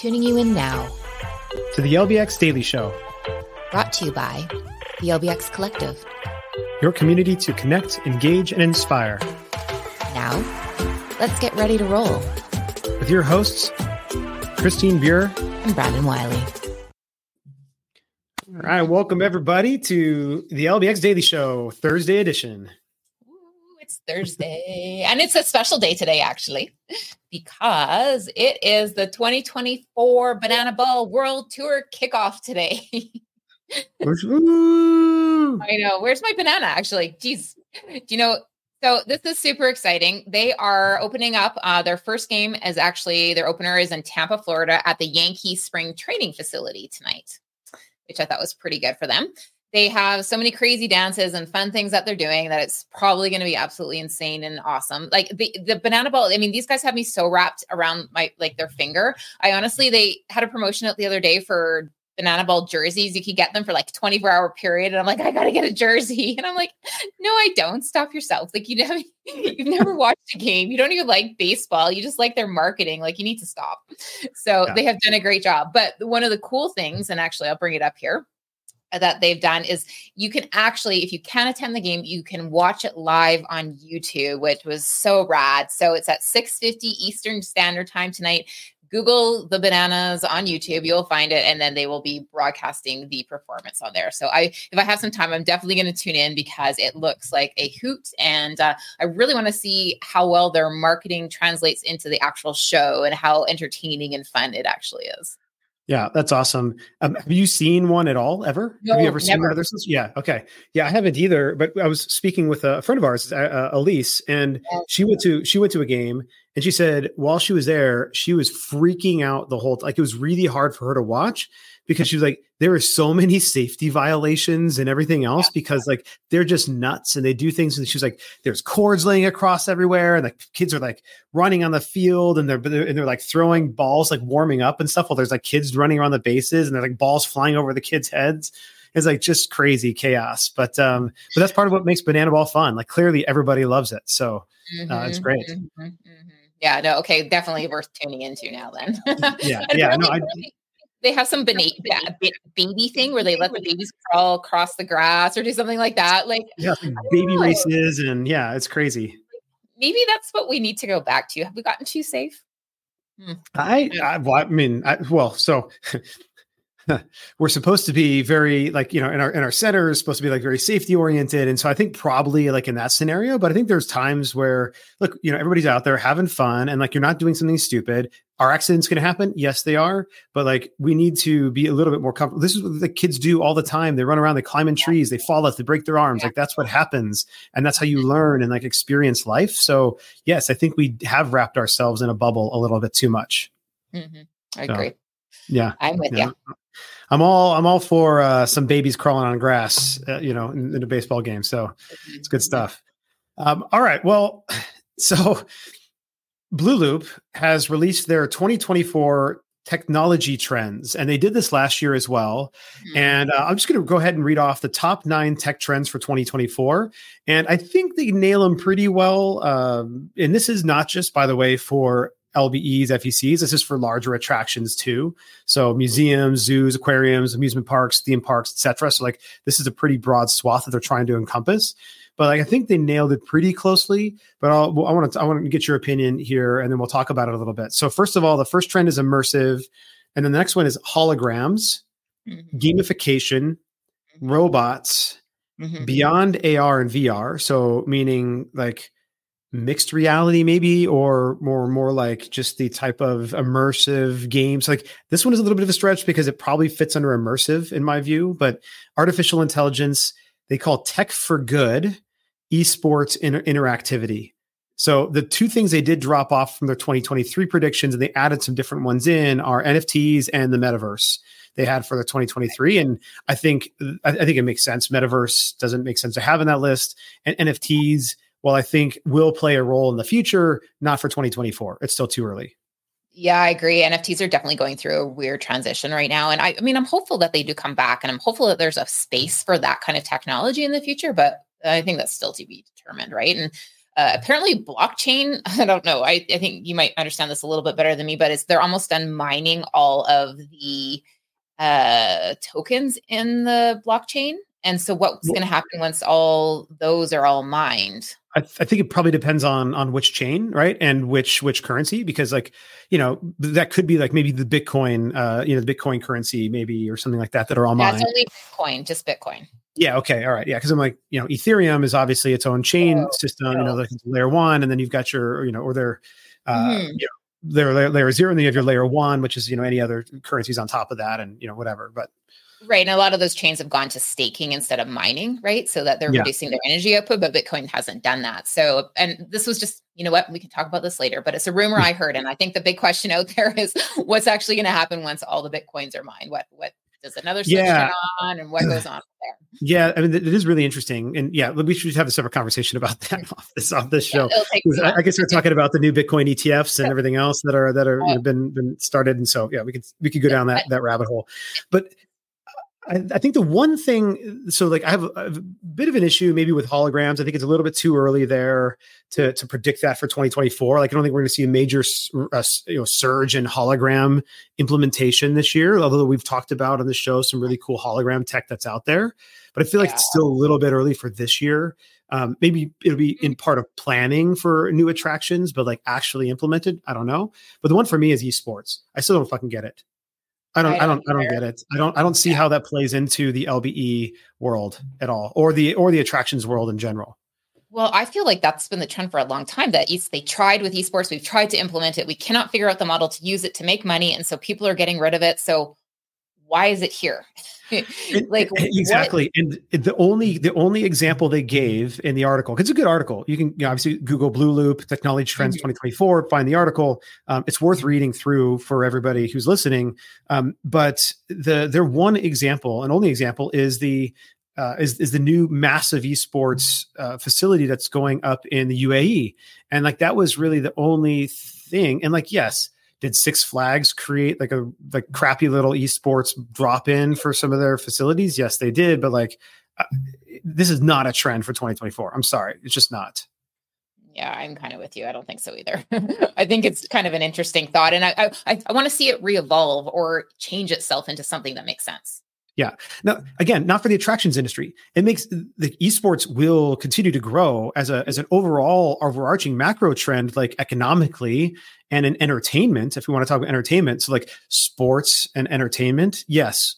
Tuning you in now to the LBX Daily Show, brought to you by the LBX Collective, your community to connect, engage, and inspire. Now, let's get ready to roll with your hosts, Christine Buer and Brandon Wiley. All right, welcome everybody to the LBX Daily Show, Thursday edition. It's Thursday, and it's a special day today, actually because it is the 2024 Banana Ball World Tour kickoff today. I know. Where's my banana actually? Jeez. Do you know? So this is super exciting. They are opening up. Uh, their first game is actually their opener is in Tampa, Florida, at the Yankee Spring Training Facility tonight, which I thought was pretty good for them they have so many crazy dances and fun things that they're doing that it's probably going to be absolutely insane and awesome. Like the the banana ball, I mean, these guys have me so wrapped around my like their finger. I honestly, they had a promotion out the other day for banana ball jerseys. You could get them for like 24 hour period. And I'm like, I gotta get a jersey. And I'm like, no, I don't. Stop yourself. Like you never you've never watched a game. You don't even like baseball. You just like their marketing. Like you need to stop. So yeah. they have done a great job. But one of the cool things, and actually I'll bring it up here that they've done is you can actually if you can attend the game you can watch it live on youtube which was so rad. So it's at 6.50 eastern standard time tonight. Google the bananas on youtube you'll find it and then they will be broadcasting the performance on there. So i if i have some time i'm definitely going to tune in because it looks like a hoot and uh, i really want to see how well their marketing translates into the actual show and how entertaining and fun it actually is yeah, that's awesome. Um, have you seen one at all ever? No, have you ever seen one of those? Yeah. Okay. Yeah, I haven't either. But I was speaking with a friend of ours, uh, uh Elise, and she went to she went to a game, and she said while she was there, she was freaking out the whole like it was really hard for her to watch because she was like, there are so many safety violations and everything else yeah. because like they're just nuts and they do things. And she's like, there's cords laying across everywhere, and the kids are like running on the field and they're and they're like throwing balls, like warming up and stuff. While there's like kids running around the bases and they're like balls flying over the kids' heads. It's like just crazy chaos. But um, but that's part of what makes banana ball fun. Like clearly everybody loves it, so mm-hmm, uh, it's great. Mm-hmm, mm-hmm. Yeah, no, okay, definitely worth tuning into now. Then, yeah, yeah, no, I, they have some baby, baby thing where they let the babies crawl across the grass or do something like that. Like yeah, baby know. races and yeah, it's crazy. Maybe that's what we need to go back to. Have we gotten too safe? Hmm. I, I, well, I mean, I, well, so we're supposed to be very like you know in our in our center is supposed to be like very safety oriented. And so i think probably like in that scenario but i think there's times where look you know everybody's out there having fun and like you're not doing something stupid. Are accidents going to happen? Yes they are. But like we need to be a little bit more comfortable this is what the kids do all the time. They run around they climb in trees they fall off they break their arms. Like that's what happens. And that's how you learn and like experience life. So yes i think we have wrapped ourselves in a bubble a little bit too much. Mm-hmm. i so, agree. yeah. I'm with yeah. you I'm all I'm all for uh, some babies crawling on grass, uh, you know, in, in, a baseball game. So it's good stuff. Um, all right, well, so BlooLoop has released their 2024 technology trends, and they did this last year as well. Mm-hmm. And uh, I'm just going to go ahead and read off the top nine tech trends for 2024, and I think they nail them pretty well. Um, and this is not just, by the way, for LBEs, FECs. This is for larger attractions too. So museums, zoos, aquariums, amusement parks, theme parks, etc. So like this is a pretty broad swath that they're trying to encompass. But like I think they nailed it pretty closely. But I'll, I want to I want to get your opinion here, and then we'll talk about it a little bit. So first of all, the first trend is immersive, and then the next one is holograms, mm-hmm. gamification, mm-hmm. robots, mm-hmm. beyond AR and VR. So meaning like mixed reality maybe or more more like just the type of immersive games. Like this one is a little bit of a stretch because it probably fits under immersive in my view but artificial intelligence they call tech for good esports inter- interactivity. So the two things they did drop off from their 2023 predictions and they added some different ones in are nfts and the metaverse they had for the 2023 and i think i, I think it makes sense. Metaverse doesn't make sense to have in that list. And nfts well, I think will play a role in the future, not for 2024. It's still too early. Yeah, I agree. NFTs are definitely going through a weird transition right now. And I, I mean, I'm hopeful that they do come back and I'm hopeful that there's a space for that kind of technology in the future, but I think that's still to be determined, right? And uh, apparently blockchain i don't know I, I think you might understand this a little bit better than me but it's they're almost done mining all of the uh, tokens in the blockchain and so what's going to happen once all those are all mined I, th- I, think it probably depends on on which chain, right, and which which currency, because like you know that could be like maybe the Bitcoin, uh, you know, the Bitcoin currency, maybe or something like that that are all mined. That's only Bitcoin, just Bitcoin. Yeah. Okay. All right. Yeah. Because I'm like, you know, Ethereum is obviously its own chain oh, system. You know, like layer one, and then you've got your, you know, or their, uh, mm-hmm. you know, layer, layer zero, and then you have your layer one, which is you know any other currencies on top of that, and you know whatever. But Right. And a lot of those chains have gone to staking instead of mining, right? So that they're yeah. reducing their energy output, but Bitcoin hasn't done that. So, and this was just, you know what, we can talk about this later, but it's a rumor I heard. And I think the big question out there is what's actually going to happen once all the Bitcoins are mined? What, what does another switch yeah. on and what goes on there? Yeah. I mean, it is really interesting. And yeah, we should have a separate conversation about that off this, off this show. Yeah, I, I, guess we're talking about the new Bitcoin ETFs and everything else that are, that are, you know, been, been started. And so, yeah, we could, we could go down that, that rabbit hole, but I, I, think the one thing, so like I have, a, a bit of an issue maybe with holograms. I think it's a little bit too early there to to predict that for 2024. Like I don't think we're going to see a major uh, you know surge in hologram implementation this year. Although we've talked about on the show some really cool hologram tech that's out there, but I feel like yeah. it's still a little bit early for this year. Um, maybe it'll be in part of planning for new attractions, but like actually implemented, I don't know. But the one for me is esports. I still don't fucking get it. I don't, I don't, I don't, get it. I don't, I don't see how that plays into the LBE world at all, or the or the attractions world in general. Well, I feel like that's been the trend for a long time. That they tried with esports, we've tried to implement it. We cannot figure out the model to use it to make money, and so people are getting rid of it. So why is it here? like exactly what? and the only the only example they gave in the article it's a good article you can you know, obviously google BlooLoop technology trends mm-hmm. 2024 find the article um, it's worth reading through for everybody who's listening um, but the their one example and only example is the uh, is, is the new massive esports uh, facility that's going up in the UAE, and like that was really the only thing. And like, yes, did Six Flags create like a like crappy little esports drop in for some of their facilities? Yes, they did, but like uh, this is not a trend for 2024. I'm sorry, it's just not. Yeah, I'm kind of with you. I don't think so either. I think it's kind of an interesting thought, and I I, I want to see it re-evolve or change itself into something that makes sense. Yeah. Now, again, not for the attractions industry. It makes the esports will continue to grow as a as an overall overarching macro trend, like economically and in entertainment. If we want to talk about entertainment, so like sports and entertainment, yes,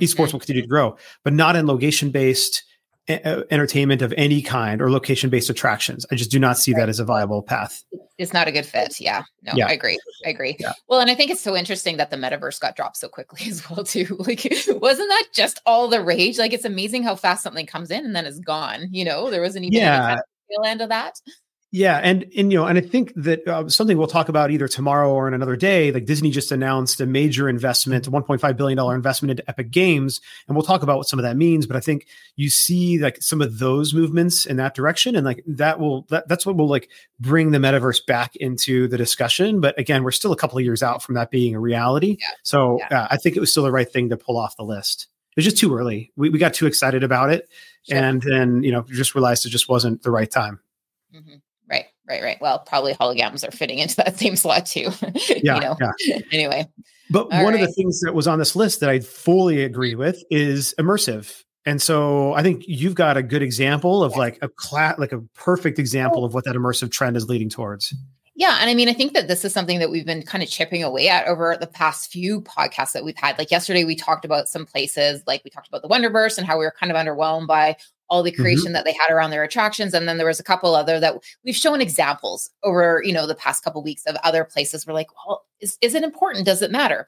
esports mm-hmm. will continue to grow, but not in location based entertainment of any kind or location based attractions. I just do not see that as a viable path. It's not a good fit. Yeah. No, yeah. I agree. I agree. Yeah. Well, and I think it's so interesting that the metaverse got dropped so quickly as well too. Like wasn't that just all the rage? Like it's amazing how fast something comes in and then it's gone, you know? There wasn't even yeah. any tail end of that. Yeah, and and you know, and I think that uh, something we'll talk about either tomorrow or in another day. Like Disney just announced a major investment, a 1.5 billion dollar investment into Epic Games, and we'll talk about what some of that means. But I think you see like some of those movements in that direction, and like that will that, that's what will like bring the metaverse back into the discussion. But again, we're still a couple of years out from that being a reality. Yeah. So yeah. Uh, I think it was still the right thing to pull off the list. It was just too early. We we got too excited about it, sure. and then you know just realized it just wasn't the right time. Mm-hmm. Right, right, right. Well, probably holograms are fitting into that same slot too. Yeah. you know? yeah. Anyway. But All one right. of the things that was on this list that I fully agree mm-hmm. with is immersive. And so I think you've got a good example of like a class, like a perfect example oh. of what that immersive trend is leading towards. Yeah. And I mean, I think that this is something that we've been kind of chipping away at over the past few podcasts that we've had. Like yesterday, we talked about some places, like we talked about the Wonderverse and how we were kind of underwhelmed by all the mm-hmm. creation mm-hmm. that they had around their attractions and then there was a couple other that we've shown examples over you know the past couple of weeks of other places. We're like well is, is it important? Does it matter?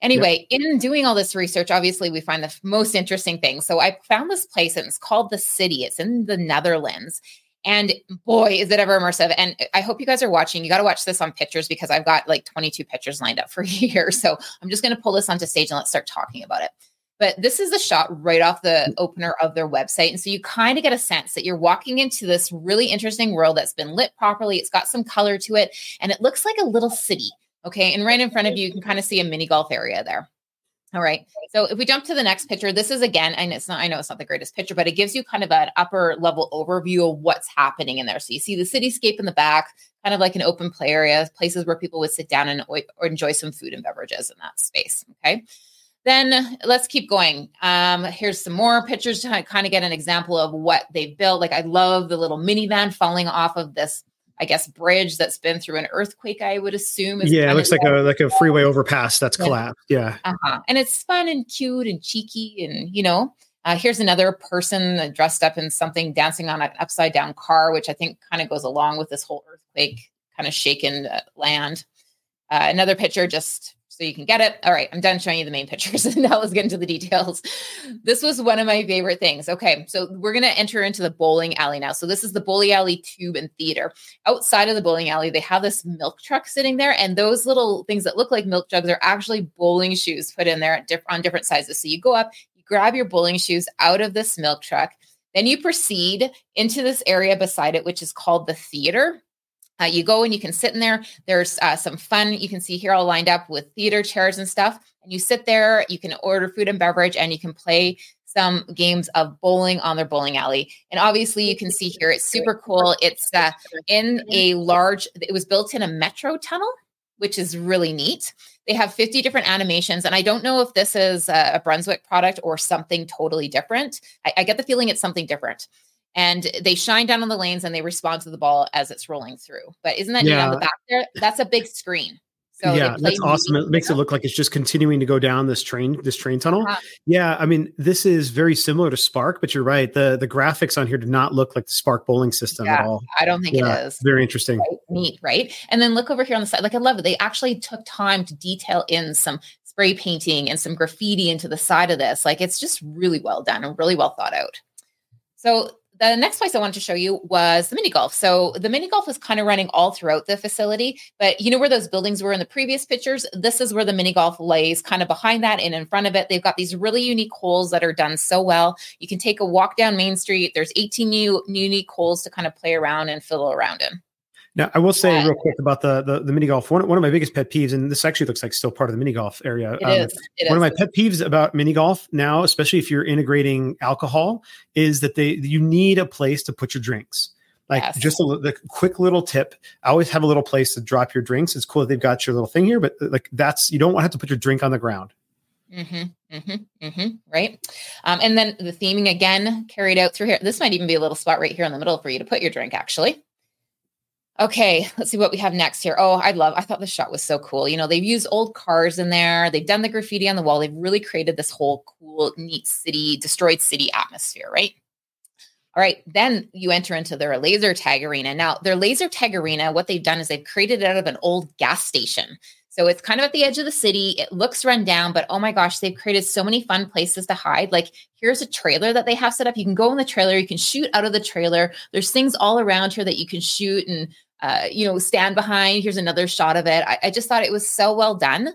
Anyway yep. in doing all this research obviously we find the most interesting thing. So i found this place and it's called the city. It's in the netherlands. And boy is it ever immersive. And i hope you guys are watching. You got to watch this on pictures because i've got like 22 pictures lined up for you here. So i'm just going to pull this onto stage and let's start talking about it but this is a shot right off the mm. opener of their website. And so you kind of get a sense that you're walking into this really interesting world that's been lit properly. It's got some color to it, and it looks like a little city. Okay. And right in front of you, you can kind of see a mini golf area there. All right. So if we jump to the next picture, this is again, and it's not, I know it's not the greatest picture, but it gives you kind of an upper level overview of what's happening in there. So you see the cityscape in the back, kind of like an open play area, places where people would sit down and or enjoy some food and beverages in that space. Okay. Then let's keep going. Um, here's some more pictures to kind of get an example of what they've built. Like I love the little minivan falling off of this I guess bridge that's been through an earthquake. I would assume. yeah, it looks like a like a freeway overpass that's yeah. collapsed. Yeah, uh-huh. and it's fun and cute and cheeky, and you know, uh, here's another person dressed up in something, dancing on an upside down car, which I think kind of goes along with this whole earthquake kind of shaken uh, land. Uh, another picture just so you can get it. All right, I'm done showing you the main pictures. now let's get into the details. This was one of my favorite things. Okay, so we're going to enter into the bowling alley now. So this is the bowling alley tube and theater. Outside of the bowling alley, they have this milk truck sitting there, and those little things that look like milk jugs are actually bowling shoes put in there diff- on different sizes. So you go up, you grab your bowling shoes out of this milk truck. Then you proceed into this area beside it, which is called the theater. Uh, you go and you can sit in there. There's uh, some fun you can see here all lined up with theater chairs and stuff. And you sit there, you can order food and beverage, and you can play some games of bowling on their bowling alley. And obviously, you can see here it's super cool. It's uh, in a large, it was built in a metro tunnel, which is really neat. They have 50 different animations. And I don't know if this is a Brunswick product or something totally different. I, I get the feeling it's something different and they shine down on the lanes and they respond to the ball as it's rolling through. But isn't that yeah. neat on the back there? That's a big screen. So yeah, that's awesome. It makes it look like it's just continuing to go down this train, this train tunnel. Uh-huh. Yeah, I mean, this is very similar to Spark, but you're right. the The graphics on here do not look like the Spark bowling system yeah, at all. I don't think yeah, it is. Very interesting. Right, neat, right? And then look over here on the side. Like I love it. They actually took time to detail in some spray painting and some graffiti into the side of this. Like it's just really well done and really well thought out. So the next place I wanted to show you was the mini golf. So the mini golf is kind of running all throughout the facility, but you know where those buildings were in the previous pictures? This is where the mini golf lays kind of behind that and in front of it. They've got these really unique holes that are done so well. You can take a walk down Main Street. There's 18 new new unique holes to kind of play around and fiddle around in. Now, I will say yeah. real quick about the, the, the mini golf. One, one of my biggest pet peeves, and this actually looks like still part of the mini golf area. It um, is. It one is. of my pet peeves about mini golf now, especially if you're integrating alcohol, is that they you need a place to put your drinks. Like yes. just a the quick little tip. I always have a little place to drop your drinks. It's cool that they've got your little thing here, but like that's you don't want to have to put your drink on the ground. Mm-hmm, mm-hmm, mm-hmm, right. Um, and then the theming again carried out through here. This might even be a little spot right here in the middle for you to put your drink, actually. Okay, let's see what we have next here. Oh, I love, I thought the shot was so cool. You know, they've used old cars in there, they've done the graffiti on the wall, they've really created this whole cool, neat city, destroyed city atmosphere, right? All right, then you enter into their laser tag arena. Now, their laser tag arena, what they've done is they've created it out of an old gas station. So it's kind of at the edge of the city. It looks run down, but oh my gosh, they've created so many fun places to hide. Like here's a trailer that they have set up. You can go in the trailer, you can shoot out of the trailer. There's things all around here that you can shoot and uh, you know, stand behind. Here's another shot of it. I, I, just thought it was so well done,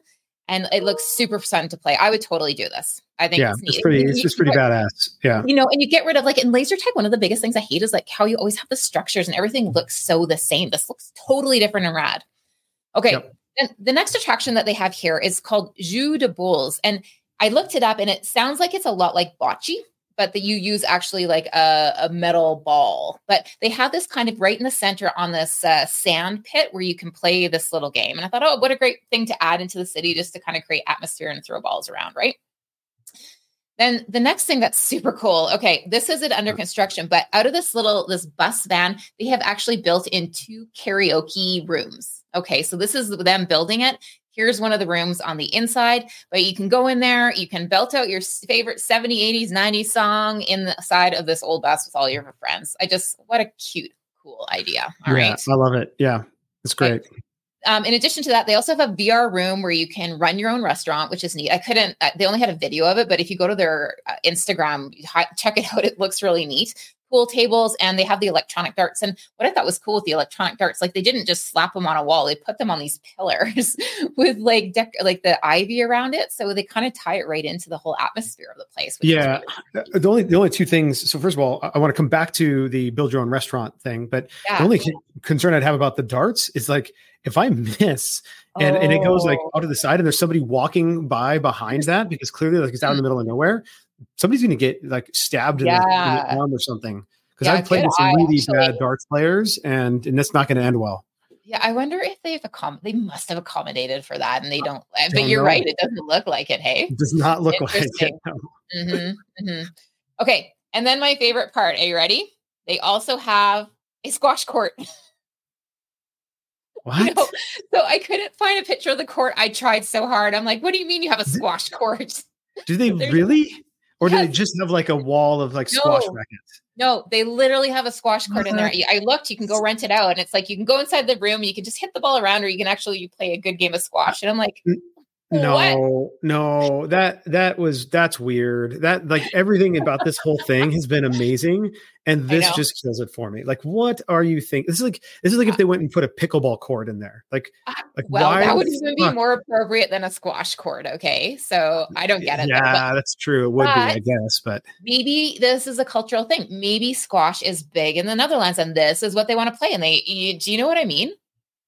and it looks super fun to play. I would totally do this. I think yeah, it's, it's pretty. It's just pretty badass. Yeah, you know, and you get rid of like in laser tag. One of the biggest things I hate is like how you always have the structures and everything looks so the same. This looks totally different and rad. Okay, yep. then the next attraction that they have here is called Jeu de Boules, and I looked it up, and it sounds like it's a lot like bocce but that you use actually like a, a, metal ball. But they have this kind of right in the center on this uh, sand pit where you can play this little game. And I thought, oh, what a great thing to add into the city just to kind of create atmosphere and throw balls around, right? Then the next thing that's super cool. Okay, this is it under construction, but out of this little this bus van, they have actually built in two karaoke rooms. Okay, so this is them building it here's one of the rooms on the inside but you can go in there you can belt out your favorite 70 80s 90s song in the side of this old bus with all your friends i just what a cute cool idea All yeah, right, i love it yeah it's great. Um, in addition to that, they also have a VR room where you can run your own restaurant, which is neat. I couldn't, uh, they only had a video of it, but if you go to their uh, Instagram, check it out. It looks really neat pool tables and they have the electronic darts. And what I thought was cool with the electronic darts, like they didn't just slap them on a wall; they put them on these pillars with like dec- like the ivy around it, so they kind of tie it right into the whole atmosphere of the place. yeah, really the only the only two things. So first of all, I want to come back to the build your own restaurant thing, but yeah. the only concern I'd have about the darts is like if I miss and, oh. and it goes like oh. out to the side and there's somebody walking by behind that because clearly like it's out in the middle of nowhere, somebody's going to get like stabbed in, the, in, the, arm or something. Because yeah, I've played with some really actually, bad darts players and, and that's not going to end well. Yeah, I wonder if they've accom- they must have accommodated for that and they don't. don't but you're know. right, it doesn't look like it. Hey, it does not look like it. No. Mm-hmm, mm-hmm. Okay, and then my favorite part. Are you ready? They also have a squash court. What? You know, so I couldn't find a picture of the court. I tried so hard. I'm like, what do you mean you have a squash court? Do they really? Or yes. do they just have like a wall of like squash no. rackets? No, they literally have a squash court in there. Uh-huh. I looked, you can go rent it out, and it's like you can go inside the room, you can just hit the ball around, or you can actually play a good game of squash. And I'm like, mm. No, what? no, that that was that's weird. That like everything about this whole thing has been amazing, and this just kills it for me. Like, what are you thinking? This is like this is like if they went and put a pickleball court in there. Like, uh, like well, why that would even be more appropriate than a squash court. Okay, so I don't get it. Yeah, though, that's true. It would be, I guess, but maybe this is a cultural thing. Maybe squash is big in the Netherlands, and this is what they want to play. And they, you, do you know what I mean?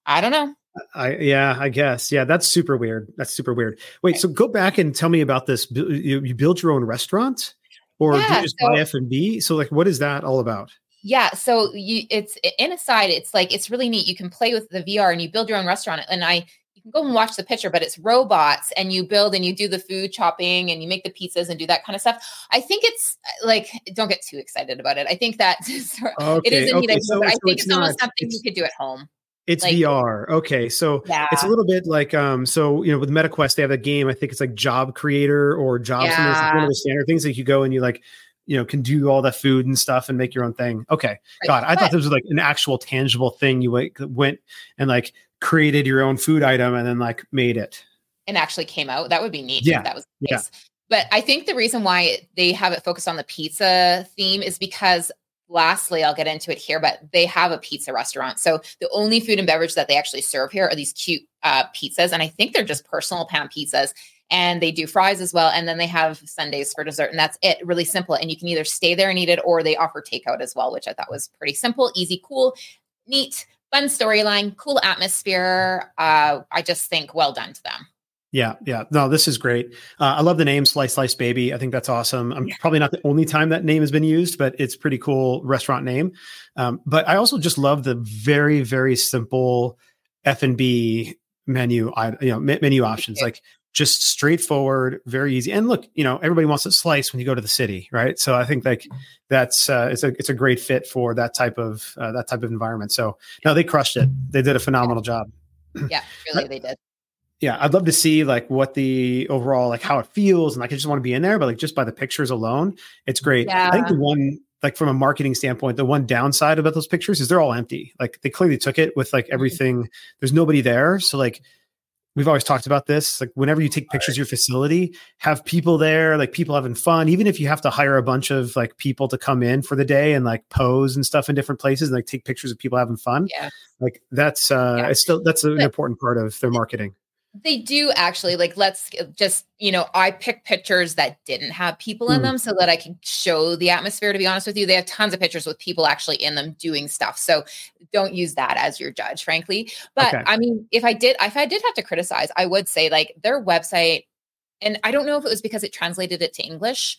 I don't know. I yeah, I guess yeah. That's super weird. That's super weird. Wait, so go back and tell me about this. You, you build your own restaurant, or yeah, do you just so, buy F and B? So like, what is that all about? Yeah, so you it's in a side. It's like it's really neat. You can play with the VR and you build your own restaurant. And I you can go and watch the picture, but it's robots and you build and you do the food chopping and you make the pizzas and do that kind of stuff. I think it's uh, like don't get too excited about it. I think that okay, it is a neat okay, idea, so, but I think it's, it's almost not, something you could do at home. It's like, VR. Okay. So yeah. it's a little bit like um so you know with MetaQuest they have a game I think it's like Job Creator or Job yeah. one of the standard things that you go and you like you know can do all the food and stuff and make your own thing. Okay. Right. God, I but, thought this was like an actual tangible thing you like went and like created your own food item and then like made it. And actually came out. That would be neat. Yeah. That was yeah. But I think the reason why they have it focused on the pizza theme is because lastly, I'll get into it here, but they have a pizza restaurant. So the only food and beverage that they actually serve here are these cute uh, pizzas. And I think they're just personal pan pizzas. And they do fries as well. And then they have sundaes for dessert. And that's it. Really simple. And you can either stay there and eat it or they offer takeout as well, which I thought was pretty simple, easy, cool, neat, fun storyline, cool atmosphere. Uh, I just think well done to them. Yeah, yeah. No, this is great. Uh, I love the name Slice Slice Baby. I think that's awesome. I'm yeah. probably not the only time that name has been used, but it's pretty cool restaurant name. Um, but I also just love the very very simple F and B menu. You know, menu options like just straightforward, very easy. And look, you know, everybody wants a slice when you go to the city, right? So I think like that's uh, it's a it's a great fit for that type of uh, that type of environment. So no, they crushed it. They did a phenomenal job. Yeah, really, they did yeah, I'd love to see like what the overall like how it feels, and like I just want to be in there. But like just by the pictures alone, it's great. Yeah. I think the one like from a marketing standpoint, the one downside about those pictures is they're all empty. Like they clearly took it with like mm-hmm. everything. There's nobody there, so like we've always talked about this. Like whenever you take pictures right. of your facility, have people there, like people having fun. Even if you have to hire a bunch of like people to come in for the day and like pose and stuff in different places and like take pictures of people having fun. Yeah. Like that's uh yeah. it's still that's an important part of their marketing. They do actually like let's just you know I pick pictures that didn't have people in mm. them so that I can show the atmosphere to be honest with you they have tons of pictures with people actually in them doing stuff so don't use that as your judge frankly but okay. I mean if I did if I did have to criticize I would say like their website and I don't know if it was because it translated it to English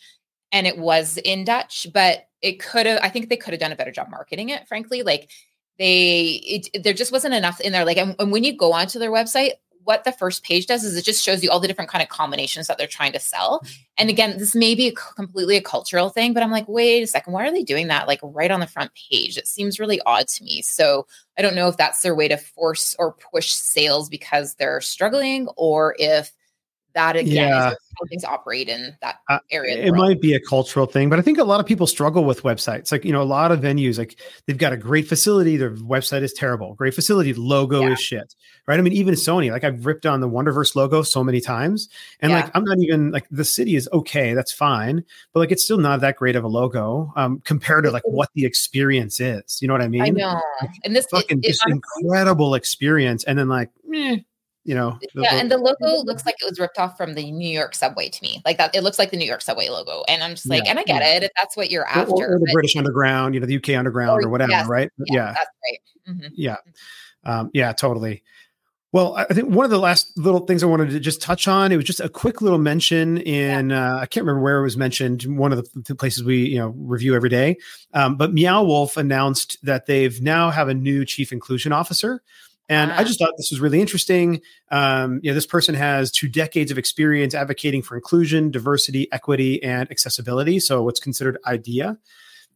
and it was in Dutch but it could have I think they could have done a better job marketing it frankly like they it, there just wasn't enough in there like and, and when you go onto their website what the first page does is it just shows you all the different kind of combinations that they're trying to sell. And again, this may be a, completely a cultural thing, but I'm like, wait a second, why are they doing that like right on the front page? It seems really odd to me. So I don't know if that's their way to force or push sales because they're struggling or if that again yeah. is how things operate in that uh, area. It might be a cultural thing, but I think a lot of people struggle with websites. Like, you know, a lot of venues, like they've got a great facility, their website is terrible. Great facility, logo yeah. is shit. Right. I mean, even Sony, like I've ripped on the Wonderverse logo so many times. And yeah. like I'm not even like the city is okay, that's fine, but like it's still not that great of a logo um compared to like what the experience is. You know what I mean? I know. And this fucking it, it, incredible experience. And then like, eh, you know yeah and the logo looks like it was ripped off from the new york subway to me like that it looks like the new york subway logo and i'm just like yeah, and i get yeah. it if that's what you're after or, the but, british underground you know the uk underground or, or whatever yes, right yeah, yeah, that's right mm-hmm. yeah um, yeah totally well, I think one of the last little things I wanted to just touch on, it was just a quick little mention in, yeah. uh, I can't remember where it was mentioned, one of the, the places we, you know, review every day. Um, but Meow Wolf announced that they've now have a new chief inclusion officer. And I just thought this was really interesting. Um, you know, this person has two decades of experience advocating for inclusion, diversity, equity, and accessibility. So what's considered IDEA.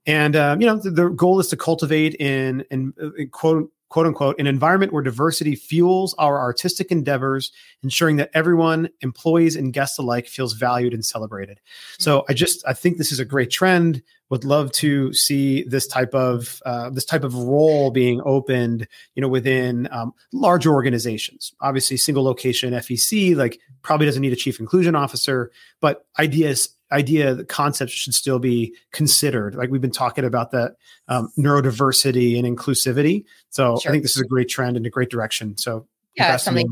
And um, you know, the, the, goal is to cultivate in, in, in quote quote unquote, an environment where diversity fuels our artistic endeavors, ensuring that everyone, employees and guests alike, feels valued and celebrated. So I just I think this is a great trend. Would love to see this type of uh, this type of role being opened, you know, within um, larger organizations. Obviously, single location FEC like probably doesn't need a chief inclusion officer, but ideas idea the concepts should still be considered. Like we've been talking about that um, neurodiversity and inclusivity. So sure. i think this is a great trend and a great direction. So yeah something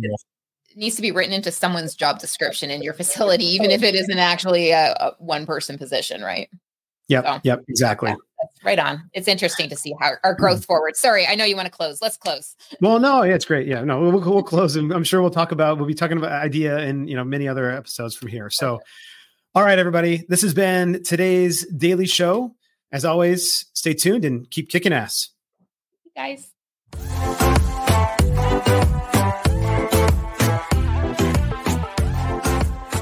needs to be written into someone's job description in your facility even if it isn't actually a, a one person position right yep so, yep exactly yeah, right on it's interesting to see how our mm-hmm. growth forward sorry i know you want to close let's close well no yeah, it's great yeah no we'll, we'll close and i'm sure we'll talk about we'll be talking about idea and you know many other episodes from here so all right, everybody. This has been today's daily show. As always, stay tuned and keep kicking ass. Hey guys.